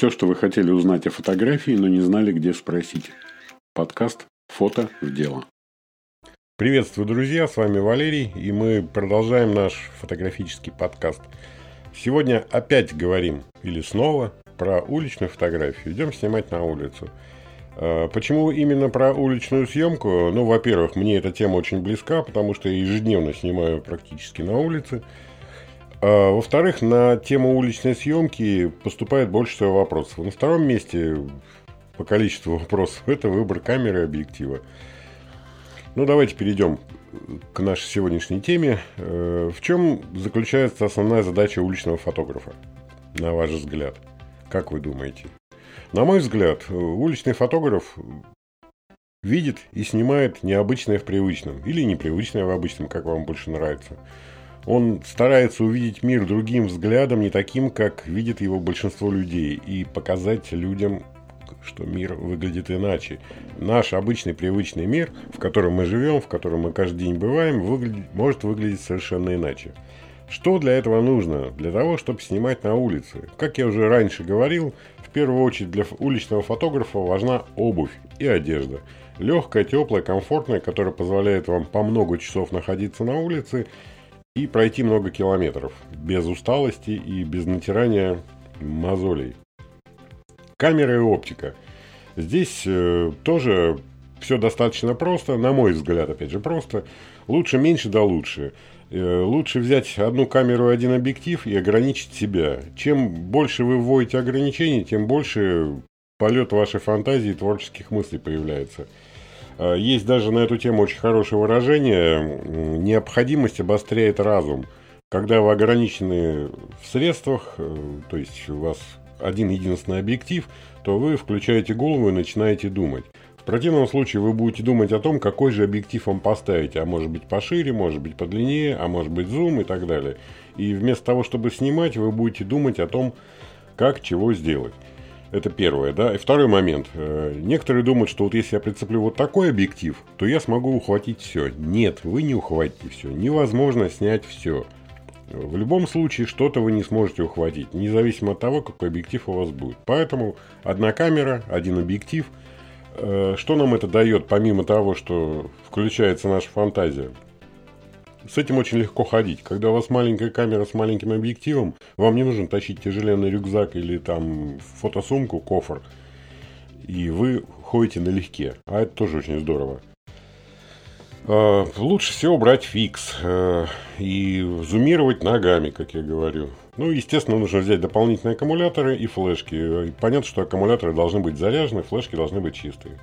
Все, что вы хотели узнать о фотографии, но не знали, где спросить. Подкаст «Фото в дело». Приветствую, друзья, с вами Валерий, и мы продолжаем наш фотографический подкаст. Сегодня опять говорим, или снова, про уличную фотографию. Идем снимать на улицу. А, почему именно про уличную съемку? Ну, во-первых, мне эта тема очень близка, потому что я ежедневно снимаю практически на улице. А, во-вторых, на тему уличной съемки поступает больше всего вопросов. На втором месте по количеству вопросов это выбор камеры и объектива. Ну, давайте перейдем к нашей сегодняшней теме. Э, в чем заключается основная задача уличного фотографа, на ваш взгляд? Как вы думаете? На мой взгляд, уличный фотограф видит и снимает необычное в привычном или непривычное в обычном, как вам больше нравится – он старается увидеть мир другим взглядом, не таким, как видит его большинство людей, и показать людям, что мир выглядит иначе. Наш обычный привычный мир, в котором мы живем, в котором мы каждый день бываем, выглядит, может выглядеть совершенно иначе. Что для этого нужно? Для того, чтобы снимать на улице. Как я уже раньше говорил, в первую очередь для уличного фотографа важна обувь и одежда. Легкая, теплая, комфортная, которая позволяет вам по много часов находиться на улице и пройти много километров без усталости и без натирания мозолей. Камера и оптика. Здесь э, тоже все достаточно просто, на мой взгляд, опять же, просто. Лучше меньше да лучше. Э, лучше взять одну камеру и один объектив и ограничить себя. Чем больше вы вводите ограничений, тем больше полет вашей фантазии и творческих мыслей появляется. А, есть даже на эту тему очень хорошее выражение. Необходимость обостряет разум. Когда вы ограничены в средствах, э, то есть у вас один единственный объектив, то вы включаете голову и начинаете думать. В противном случае вы будете думать о том, какой же объектив вам поставить, а может быть пошире, может быть подлиннее, а может быть зум и так далее. И вместо того, чтобы снимать, вы будете думать о том, как чего сделать. Это первое, да. И второй момент. Э, некоторые думают, что вот если я прицеплю вот такой объектив, то я смогу ухватить все. Нет, вы не ухватите все. Невозможно снять все. В любом случае что-то вы не сможете ухватить, независимо от того, какой объектив у вас будет. Поэтому одна камера, один объектив. Э, что нам это дает, помимо того, что включается наша фантазия? С этим очень легко ходить. Когда у вас маленькая камера с маленьким объективом, вам не нужно тащить тяжеленный рюкзак или там фотосумку, кофр. И вы ходите налегке. А это тоже очень здорово. А, лучше всего брать фикс э, и зумировать ногами, как я говорю. Ну, естественно, нужно взять дополнительные аккумуляторы и флешки. Понятно, что аккумуляторы должны быть заряжены, флешки должны быть чистые.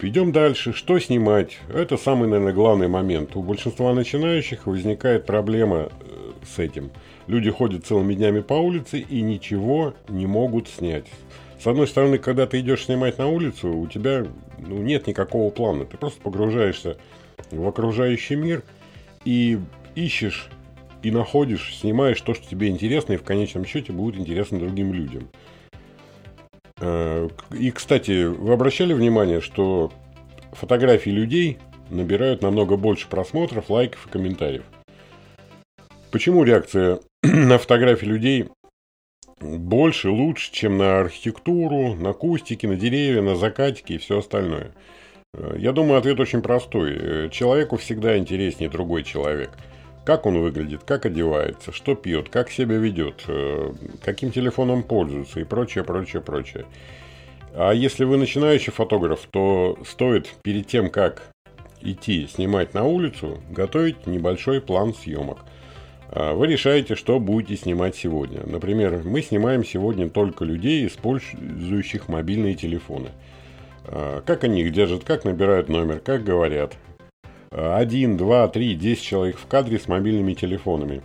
Идем дальше. Что снимать? Это самый, наверное, главный момент. У большинства начинающих возникает проблема э, с этим. Люди ходят целыми днями по улице и ничего не могут снять. С одной стороны, когда ты идешь снимать на улицу, у тебя ну, нет никакого плана. Ты просто погружаешься в окружающий мир и ищешь и находишь, снимаешь то, что тебе интересно, и в конечном счете будет интересно другим людям. Э, и, кстати, вы обращали внимание, что фотографии людей набирают намного больше просмотров, лайков и комментариев? Почему реакция на фотографии людей больше, лучше, чем на архитектуру, на кустики, на деревья, на закатики и все остальное? Э, я думаю, ответ очень простой. Э, человеку всегда интереснее другой человек – как он выглядит, как одевается, что пьет, как себя ведет, э, каким телефоном пользуется и прочее, прочее, прочее. А если вы начинающий фотограф, то стоит перед тем, как идти снимать на улицу, готовить небольшой план съемок. А вы решаете, что будете снимать сегодня. Например, мы снимаем сегодня только людей, использующих мобильные телефоны. А как они их держат, как набирают номер, как говорят, один, два, три, десять человек в кадре с мобильными телефонами.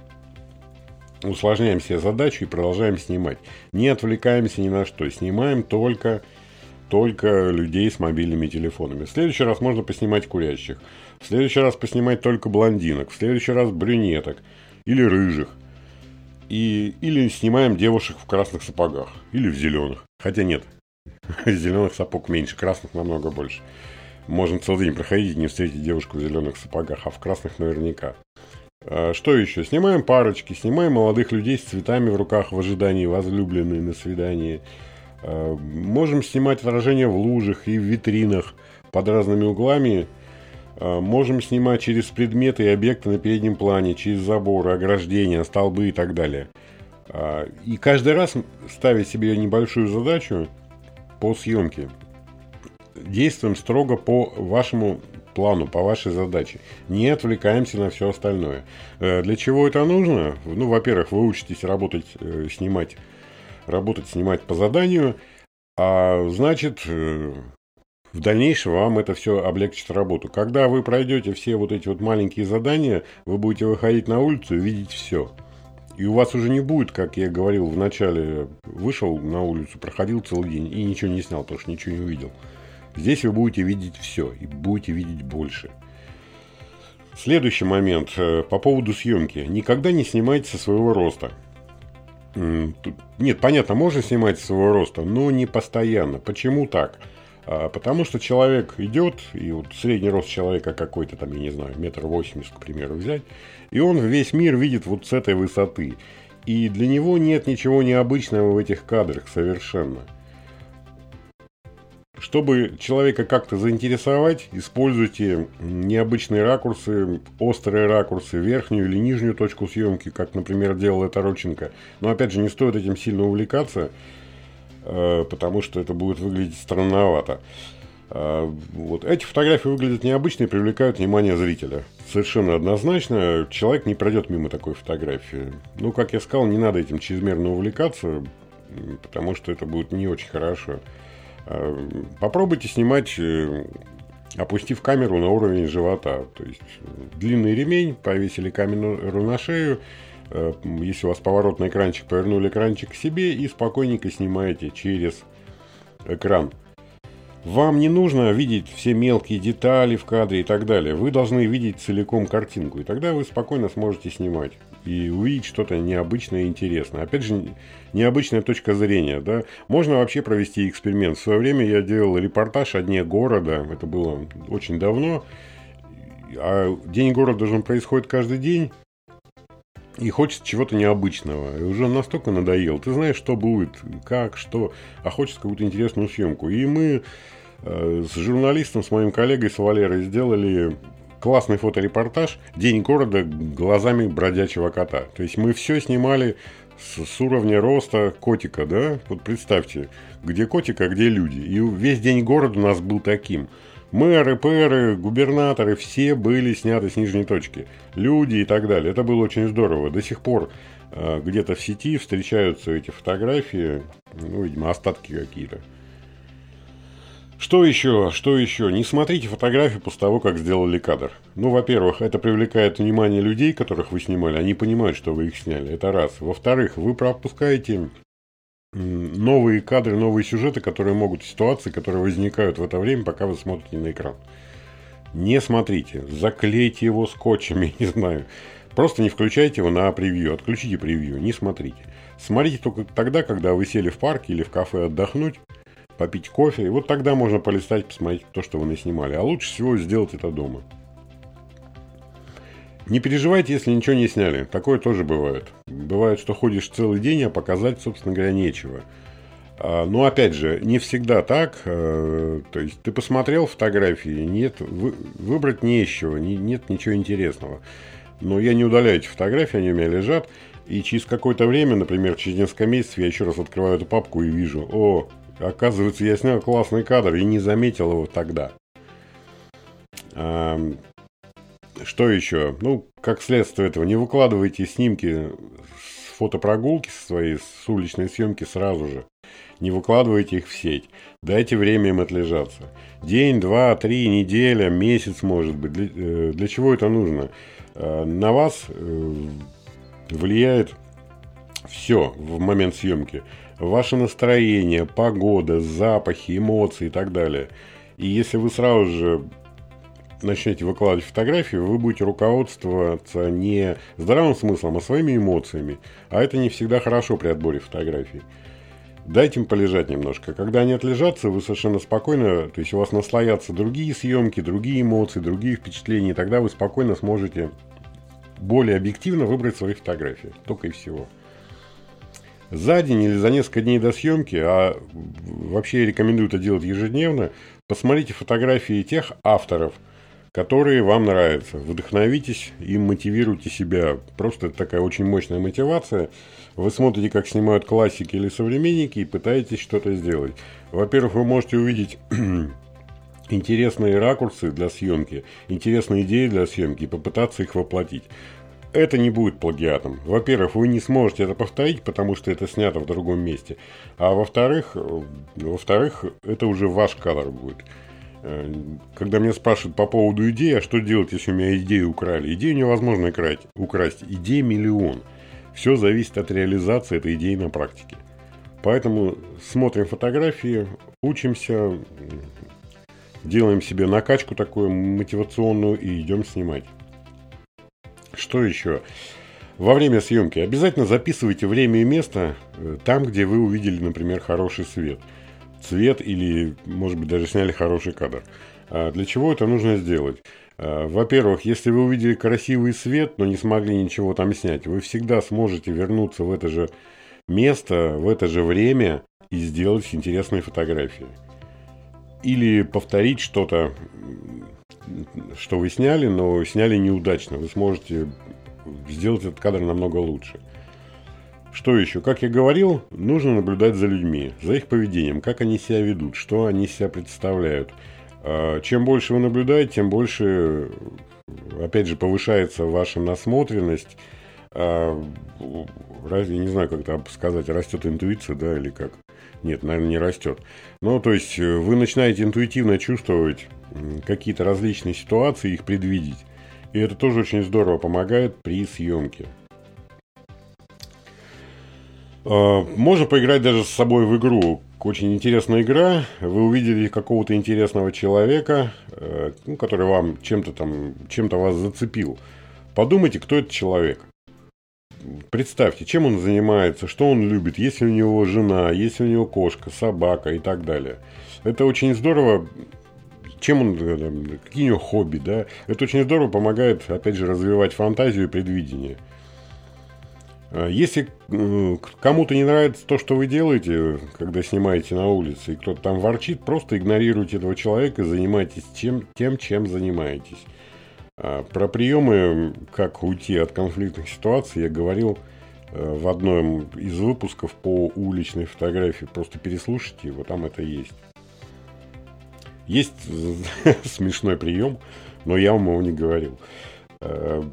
Усложняем себе задачу и продолжаем снимать. Не отвлекаемся ни на что. Снимаем только, только людей с мобильными телефонами. В следующий раз можно поснимать курящих. В следующий раз поснимать только блондинок. В следующий раз брюнеток. Или рыжих. И, или снимаем девушек в красных сапогах. Или в зеленых. Хотя нет. Зеленых сапог меньше, красных намного больше. Можно целый день проходить и не встретить девушку в зеленых сапогах, а в красных наверняка. А, что еще? Снимаем парочки, снимаем молодых людей с цветами в руках в ожидании возлюбленной на свидании. А, можем снимать отражения в лужах и в витринах под разными углами. А, можем снимать через предметы и объекты на переднем плане, через заборы, ограждения, столбы и так далее. И каждый раз ставить себе небольшую задачу по съемке. Действуем строго по вашему плану, по вашей задаче. Не отвлекаемся на все остальное. Э, для чего это нужно? Ну, во-первых, вы учитесь работать, э, снимать, работать, снимать по заданию, а значит, э, в дальнейшем вам это все облегчит работу. Когда вы пройдете все вот эти вот маленькие задания, вы будете выходить на улицу и видеть все. И у вас уже не будет, как я говорил в начале, вышел на улицу, проходил целый день и ничего не снял, потому что ничего не увидел. Здесь вы будете видеть все и будете видеть больше. Следующий момент э, по поводу съемки. Никогда не снимайте со своего роста. Нет, понятно, можно снимать со своего роста, но не постоянно. Почему так? А, потому что человек идет, и вот средний рост человека какой-то там, я не знаю, метр восемьдесят, к примеру, взять, и он весь мир видит вот с этой высоты. И для него нет ничего необычного в этих кадрах совершенно. Чтобы человека как-то заинтересовать, используйте необычные ракурсы, острые ракурсы, верхнюю или нижнюю точку съемки, как, например, делал это Родченко. Но, опять же, не стоит этим сильно увлекаться, э, потому что это будет выглядеть странновато. Э, вот. Эти фотографии выглядят необычно и привлекают внимание зрителя. Совершенно однозначно, человек не пройдет мимо такой фотографии. Ну, как я сказал, не надо этим чрезмерно увлекаться, потому что это будет не очень хорошо. Э, попробуйте снимать, э, опустив камеру на уровень живота. То есть длинный ремень, повесили камеру на шею, э, если у вас поворотный экранчик, повернули экранчик к себе и спокойненько снимаете через экран. Вам не нужно видеть все мелкие детали в кадре и так далее. Вы должны видеть целиком картинку, и тогда вы спокойно сможете снимать и увидеть что-то необычное и интересное. Опять же, необычная точка зрения. Да? Можно вообще провести эксперимент. В свое время я делал репортаж о дне города. Это было очень давно. А день города же происходит каждый день. И хочется чего-то необычного. И уже настолько надоел. Ты знаешь, что будет, как, что. А хочется какую-то интересную съемку. И мы э, с журналистом, с моим коллегой, с Валерой сделали классный фоторепортаж «День города глазами бродячего кота». То есть мы все снимали с, с уровня роста котика, да? Вот представьте, где котик, а где люди. И весь день города у нас был таким. Мэры, пэры, губернаторы, все были сняты с нижней точки. Люди и так далее. Это было очень здорово. До сих пор э, где-то в сети встречаются эти фотографии, ну, видимо, остатки какие-то. Что еще? Что еще? Не смотрите фотографии после того, как сделали кадр. Ну, во-первых, это привлекает внимание людей, которых вы снимали. Они понимают, что вы их сняли. Это раз. Во-вторых, вы пропускаете новые кадры, новые сюжеты, которые могут, ситуации, которые возникают в это время, пока вы смотрите на экран. Не смотрите. Заклейте его скотчем, я не знаю. Просто не включайте его на превью. Отключите превью. Не смотрите. Смотрите только тогда, когда вы сели в парке или в кафе отдохнуть попить кофе. И вот тогда можно полистать, посмотреть то, что вы наснимали. А лучше всего сделать это дома. Не переживайте, если ничего не сняли. Такое тоже бывает. Бывает, что ходишь целый день, а показать, собственно говоря, нечего. А, но опять же, не всегда так. А, то есть ты посмотрел фотографии, нет, вы, выбрать не из чего, не, нет ничего интересного. Но я не удаляю эти фотографии, они у меня лежат. И через какое-то время, например, через несколько месяцев, я еще раз открываю эту папку и вижу, о, Оказывается, я снял классный кадр и не заметил его тогда. А, что еще? Ну, как следствие этого, не выкладывайте снимки с фотопрогулки со своей, с уличной съемки сразу же. Не выкладывайте их в сеть. Дайте время им отлежаться. День, два, три, неделя, месяц, может быть. Для, э, для чего это нужно? Э, на вас э, влияет все в момент съемки ваше настроение, погода, запахи, эмоции и так далее. И если вы сразу же начнете выкладывать фотографии, вы будете руководствоваться не здравым смыслом, а своими эмоциями. А это не всегда хорошо при отборе фотографий. Дайте им полежать немножко. Когда они отлежатся, вы совершенно спокойно, то есть у вас наслоятся другие съемки, другие эмоции, другие впечатления, и тогда вы спокойно сможете более объективно выбрать свои фотографии. Только и всего. За день или за несколько дней до съемки, а вообще рекомендую это делать ежедневно, посмотрите фотографии тех авторов, которые вам нравятся. Вдохновитесь и мотивируйте себя. Просто это такая очень мощная мотивация. Вы смотрите, как снимают классики или современники и пытаетесь что-то сделать. Во-первых, вы можете увидеть интересные ракурсы для съемки, интересные идеи для съемки и попытаться их воплотить. Это не будет плагиатом. Во-первых, вы не сможете это повторить, потому что это снято в другом месте. А во-вторых, во-вторых, это уже ваш кадр будет. Э, когда меня спрашивают по поводу идеи, а что делать, если у меня идею украли? Идею невозможно украсть. украсть. Идей миллион. Все зависит от реализации этой идеи на практике. Поэтому смотрим фотографии, учимся, делаем себе накачку такую мотивационную и идем снимать. Что еще? Во время съемки обязательно записывайте время и место э, там, где вы увидели, например, хороший свет. Цвет или, может быть, даже сняли хороший кадр. А для чего это нужно сделать? А, во-первых, если вы увидели красивый свет, но не смогли ничего там снять, вы всегда сможете вернуться в это же место, в это же время и сделать интересные фотографии или повторить что-то, что вы сняли, но сняли неудачно. Вы сможете сделать этот кадр намного лучше. Что еще? Как я говорил, нужно наблюдать за людьми, за их поведением, как они себя ведут, что они себя представляют. А, чем больше вы наблюдаете, тем больше, опять же, повышается ваша насмотренность. А, разве, не знаю, как это сказать, растет интуиция, да, или как? Нет, наверное, не растет. Ну, то есть э, вы начинаете интуитивно чувствовать какие-то различные ситуации, их предвидеть. И это тоже очень здорово помогает при съемке. А, можно поиграть даже с собой в игру. Очень интересная игра. Вы увидели какого-то интересного человека, э, ну, который вам чем-то там, чем-то вас зацепил. Подумайте, кто этот человек представьте, чем он занимается, что он любит, есть ли у него жена, есть ли у него кошка, собака и так далее. Это очень здорово, чем он, э, какие у него хобби, да. Это очень здорово помогает, опять же, развивать фантазию и предвидение. А если э, кому-то не нравится то, что вы делаете, когда снимаете на улице, и кто-то там ворчит, просто игнорируйте этого человека, занимайтесь тем, тем чем занимаетесь. А, про приемы, как уйти от конфликтных ситуаций, я говорил э, в одном из выпусков по уличной фотографии. Просто переслушайте его, там это есть. Есть смешной прием, но я вам его не говорил. Э,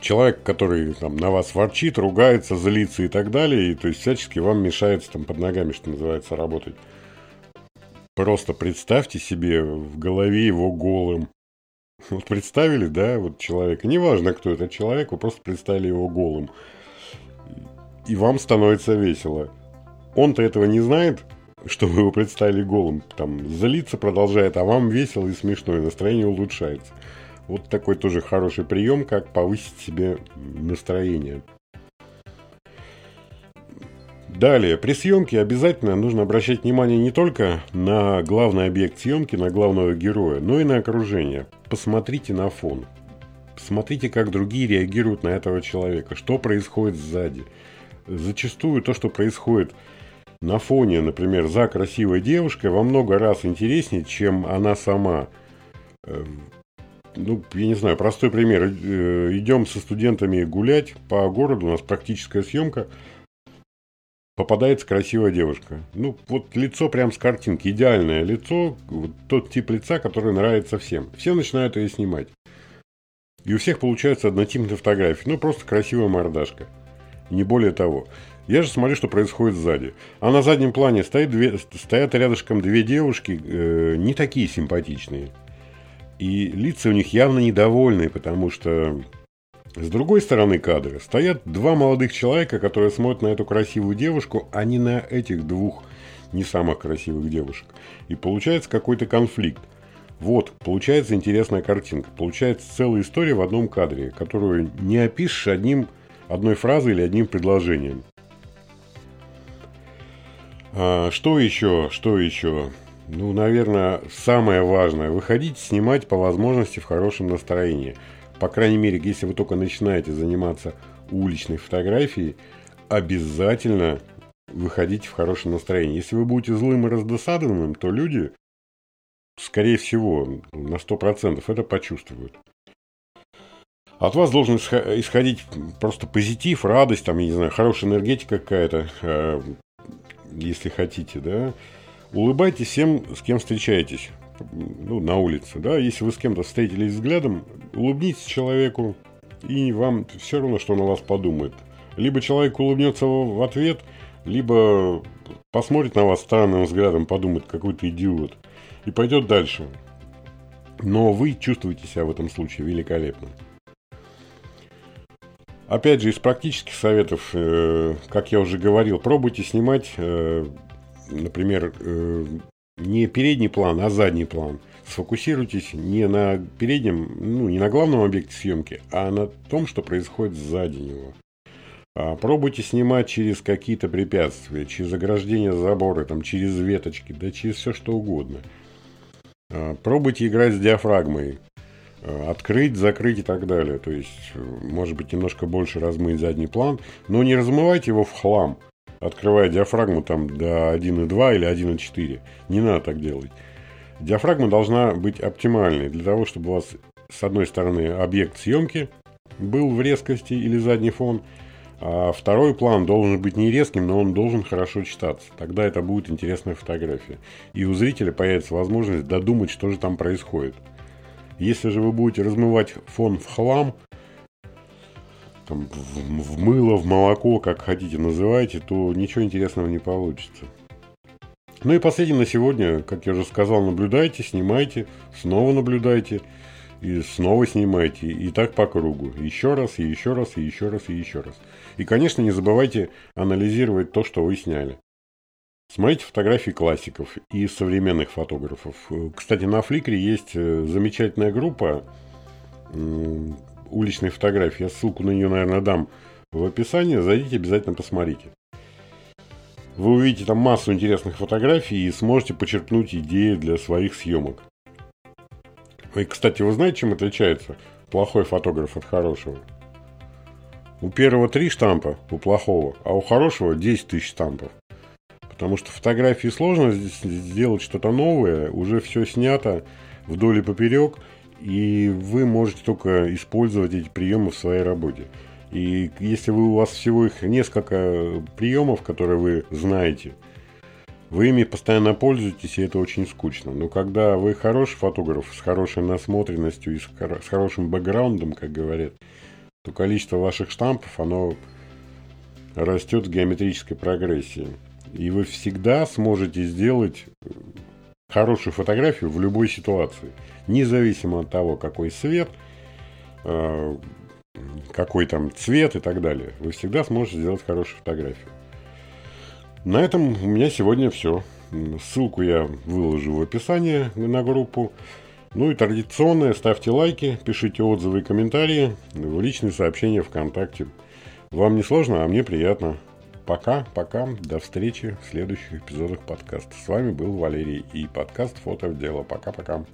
человек, который там, на вас ворчит, ругается, злится и так далее, и то есть всячески вам мешается там под ногами, что называется, работать. Просто представьте себе в голове его голым. Вот представили, да, вот человека, неважно, кто этот человек, вы просто представили его голым. И вам становится весело. Он-то этого не знает, что вы его представили голым. Там злиться продолжает, а вам весело и смешно, и настроение улучшается. Вот такой тоже хороший прием, как повысить себе настроение. Далее, при съемке обязательно нужно обращать внимание не только на главный объект съемки, на главного героя, но и на окружение. Посмотрите на фон. Посмотрите, как другие реагируют на этого человека, что происходит сзади. Зачастую то, что происходит на фоне, например, за красивой девушкой, во много раз интереснее, чем она сама. Э, ну, я не знаю, простой пример. Э, идем со студентами гулять по городу, у нас практическая съемка – попадается красивая девушка. Ну, вот лицо прям с картинки, идеальное лицо, вот тот тип лица, который нравится всем. Все начинают ее снимать. И у всех получается однотипная фотография. Ну, просто красивая мордашка. Не более того. Я же смотрю, что происходит сзади. А на заднем плане стоит две, стоят рядышком две девушки, э, не такие симпатичные. И лица у них явно недовольные, потому что с другой стороны кадра стоят два молодых человека, которые смотрят на эту красивую девушку, а не на этих двух не самых красивых девушек. И получается какой-то конфликт. Вот, получается интересная картинка. Получается целая история в одном кадре, которую не опишешь одним, одной фразой или одним предложением. А, что еще? Что еще? Ну, наверное, самое важное. Выходить снимать по возможности в хорошем настроении – по крайней мере, если вы только начинаете заниматься уличной фотографией, обязательно выходите в хорошее настроение. Если вы будете злым и раздосадованным, то люди, скорее всего, на 100% это почувствуют. От вас должен исходить просто позитив, радость, там, я не знаю, хорошая энергетика какая-то, э, если хотите, да. Улыбайтесь всем, с кем встречаетесь ну, на улице, да. Если вы с кем-то встретились взглядом, улыбнитесь человеку, и вам все равно, что он о вас подумает. Либо человек улыбнется в ответ, либо посмотрит на вас странным взглядом, подумает, какой то идиот, и пойдет дальше. Но вы чувствуете себя в этом случае великолепно. Опять же, из практических советов, э, как я уже говорил, пробуйте снимать, э, например, э, не передний план, а задний план. Сфокусируйтесь не на переднем, ну, не на главном объекте съемки, а на том, что происходит сзади него. А пробуйте снимать через какие-то препятствия, через ограждение забора, там, через веточки, да через все что угодно. А пробуйте играть с диафрагмой. Э, открыть, закрыть и так далее. То есть, может быть, немножко больше размыть задний план, но не размывайте его в хлам, открывая диафрагму там до 1.2 или 1.4. Не надо так делать. Диафрагма должна быть оптимальной для того, чтобы у вас с одной стороны объект съемки был в резкости или задний фон, а второй план должен быть не резким, но он должен хорошо читаться. Тогда это будет интересная фотография. И у зрителя появится возможность додумать, что же там происходит. Если же вы будете размывать фон в хлам, там, в, в мыло, в молоко, как хотите называйте, то ничего интересного не получится. Ну и последнее на сегодня, как я уже сказал, наблюдайте, снимайте, снова наблюдайте, и снова снимайте, и так по кругу. Еще раз, и еще раз, и еще раз, и еще раз. И, конечно, не забывайте анализировать то, что вы сняли. Смотрите фотографии классиков и современных фотографов. Кстати, на Фликре есть э, замечательная группа уличной фотографии. Я ссылку на нее, наверное, дам в описании. Зайдите, обязательно посмотрите. Вы увидите там массу интересных фотографий и сможете почерпнуть идеи для своих съемок. И, кстати, вы знаете, чем отличается плохой фотограф от хорошего? У первого три штампа, у плохого, а у хорошего 10 тысяч штампов. Потому что фотографии сложно сделать что-то новое, уже все снято вдоль и поперек, и вы можете только использовать эти приемы в своей работе. И если вы, у вас всего их несколько приемов, которые вы знаете, вы ими постоянно пользуетесь, и это очень скучно. Но когда вы хороший фотограф с хорошей насмотренностью и с, с хорошим бэкграундом, как говорят, то количество ваших штампов, оно растет в геометрической прогрессии. И вы всегда сможете сделать хорошую фотографию в любой ситуации. Независимо от того, какой свет, э, какой там цвет и так далее. Вы всегда сможете сделать хорошую фотографию. На этом у меня сегодня все. Ссылку я выложу в описании на группу. Ну и традиционное, ставьте лайки, пишите отзывы и комментарии в личные сообщения ВКонтакте. Вам не сложно, а мне приятно. Пока, пока, до встречи в следующих эпизодах подкаста. С вами был Валерий и подкаст «Фото в дело». Пока-пока.